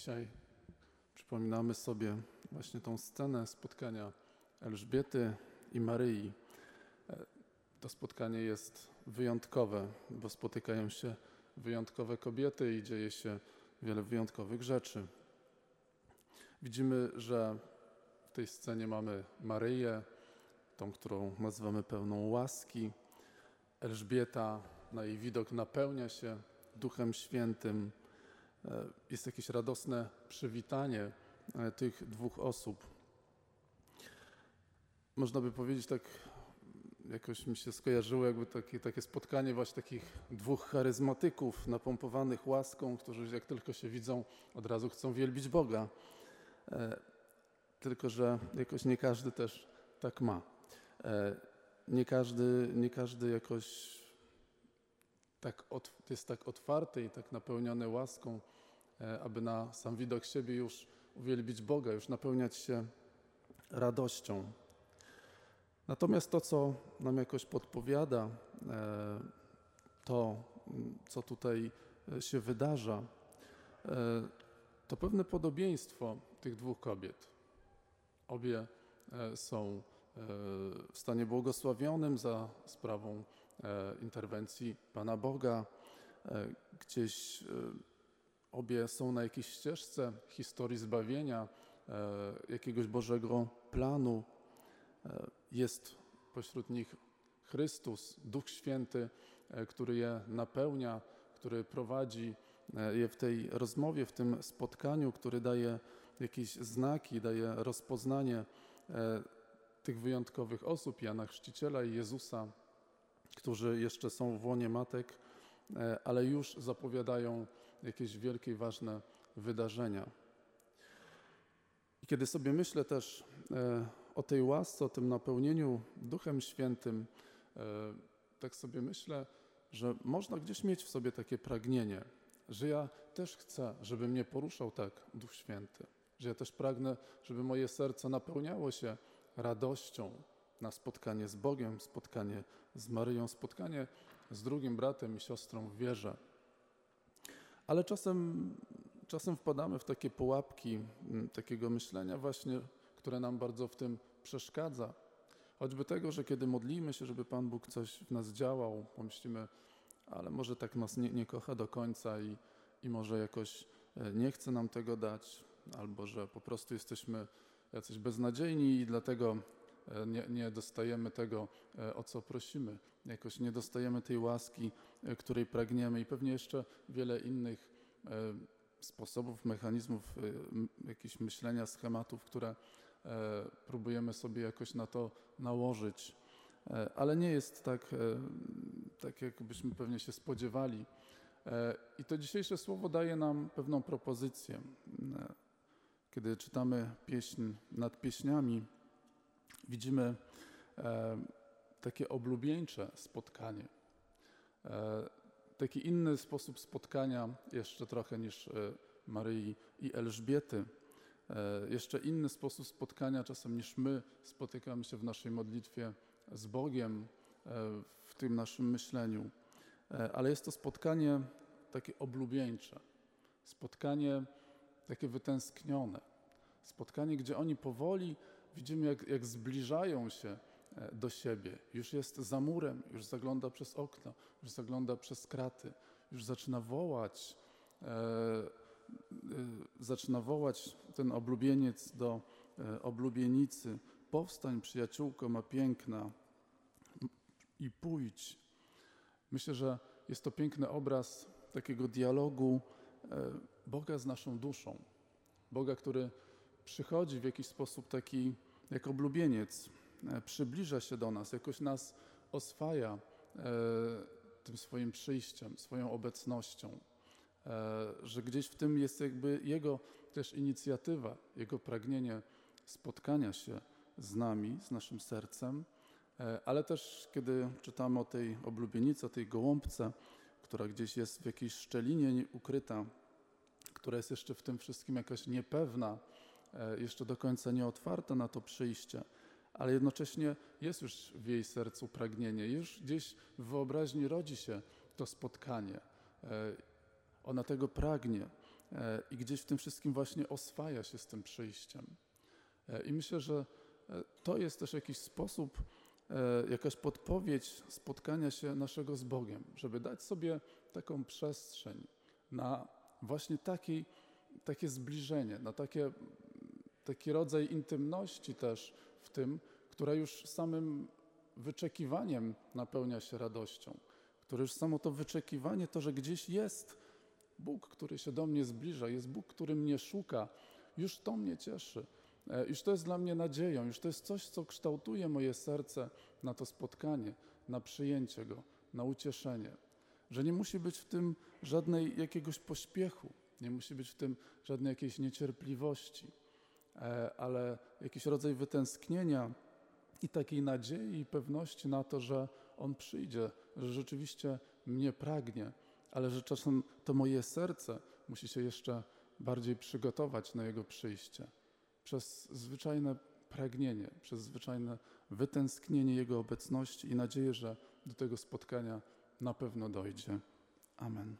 Dzisiaj przypominamy sobie właśnie tą scenę spotkania Elżbiety i Maryi. E, to spotkanie jest wyjątkowe, bo spotykają się wyjątkowe kobiety i dzieje się wiele wyjątkowych rzeczy. Widzimy, że w tej scenie mamy Maryję, tą, którą nazywamy pełną łaski. Elżbieta na jej widok napełnia się Duchem Świętym. E, jest jakieś radosne przywitanie e, tych dwóch osób. Można by powiedzieć tak, jakoś mi się skojarzyło, jakby takie, takie spotkanie właśnie takich dwóch charyzmatyków napompowanych łaską, którzy jak tylko się widzą, od razu chcą wielbić Boga. E, tylko, że jakoś nie każdy też tak ma. Nie każdy, nie każdy jakoś tak jest tak otwarty i tak napełniony łaską, e, aby na sam widok siebie już uwielbić Boga, już napełniać się radością. Natomiast to, co nam jakoś podpowiada, e, to, co tutaj e, się wydarza, to pewne podobieństwo tych dwóch kobiet. Obie są w stanie błogosławionym za sprawą interwencji Pana Boga. E, gdzieś e, obie są na jakiejś ścieżce historii zbawienia, jakiegoś Bożego planu. Jest pośród nich Chrystus, Duch Święty, który je napełnia, który prowadzi je w tej rozmowie, w tym spotkaniu, który daje jakieś znaki, daje rozpoznanie tych wyjątkowych osób, Jana Chrzciciela i Jezusa, którzy jeszcze są w łonie matek, e, ale już zapowiadają jakieś wielkie, ważne wydarzenia. I kiedy sobie myślę też e, o tej łasce, o tym napełnieniu Duchem Świętym, e, tak sobie myślę, że można gdzieś mieć w sobie takie pragnienie, że ja też chcę, żeby mnie poruszał tak Duch Święty, że ja też pragnę, żeby moje serce napełniało się radością, na spotkanie z Bogiem, spotkanie z Maryją, spotkanie z drugim bratem i siostrą w wierze. Ale czasem, czasem wpadamy w takie pułapki mm, takiego myślenia właśnie, które nam bardzo w tym przeszkadza. Choćby tego, że kiedy modlimy się, żeby Pan Bóg coś w nas działał, pomyślimy, ale może tak nas nie, nie kocha do końca i, i może jakoś e, nie chce nam tego dać, albo że po prostu jesteśmy jacyś beznadziejni i dlatego nie, nie dostajemy tego, e, o co prosimy. Jakoś nie dostajemy tej łaski, e, której pragniemy i pewnie jeszcze wiele innych sposobów, mechanizmów, jakichś myślenia, schematów, które próbujemy sobie jakoś na to nałożyć. Ale nie jest tak, tak jakbyśmy pewnie się spodziewali. I to dzisiejsze słowo daje nam pewną propozycję. Kiedy czytamy pieśń nad pieśniami, widzimy e, takie oblubieńcze spotkanie. E, taki inny sposób spotkania jeszcze trochę niż e, Maryi i Elżbiety. Jeszcze inny sposób spotkania czasem niż my spotykamy się w naszej modlitwie z Bogiem, w tym naszym myśleniu. Ale jest to spotkanie takie oblubieńcze, spotkanie takie wytęsknione, spotkanie, gdzie oni powoli widzimy, jak, jak zbliżają się e, do siebie. Już jest za murem, już zagląda przez okno, już zagląda przez kraty, już zaczyna wołać, e, e, zaczyna wołać ten oblubieniec do e, oblubienicy. Powstań, przyjaciółko ma piękna i pójdź. Myślę, że jest to piękny obraz takiego dialogu e, Boga z naszą duszą. Boga, który przychodzi w jakiś sposób taki jak oblubieniec, e, przybliża się do nas, jakoś nas oswaja e, tym swoim przyjściem, swoją obecnością, e, że gdzieś w tym jest jakby Jego też inicjatywa, Jego pragnienie spotkania się z nami, z naszym sercem, ale też kiedy czytamy o tej oblubienicy, o tej gołąbce, która gdzieś jest w jakiejś szczelinie ukryta, która jest jeszcze w tym wszystkim jakaś niepewna, jeszcze do końca nie otwarta na to przyjście, ale jednocześnie jest już w jej sercu pragnienie, już gdzieś w wyobraźni rodzi się to spotkanie. E, ona tego pragnie e, i gdzieś w tym wszystkim właśnie oswaja się z tym przyjściem. E, I myślę, że e, to jest też jakiś sposób, e, jakaś podpowiedź spotkania się naszego z Bogiem, żeby dać sobie taką przestrzeń na właśnie taki, takie zbliżenie, na takie, taki rodzaj intymności też w tym, która już samym wyczekiwaniem napełnia się radością, które już samo to wyczekiwanie, to, że gdzieś jest Bóg, który się do mnie zbliża, jest Bóg, który mnie szuka, już to mnie cieszy. E, Już to jest dla mnie nadzieją, już to jest coś, co kształtuje moje serce na to spotkanie, na przyjęcie Go, na ucieszenie. Że nie musi być w tym żadnej jakiegoś pośpiechu, nie musi być w tym żadnej jakiejś niecierpliwości, ale jakiś rodzaj wytęsknienia i takiej nadziei i pewności na to, że On przyjdzie, że rzeczywiście mnie pragnie, ale że czasem to moje serce musi się jeszcze bardziej przygotować na Jego przyjście przez zwyczajne pragnienie, przez zwyczajne wytęsknienie Jego obecności i nadzieję, że do tego spotkania na pewno dojdzie. Amen.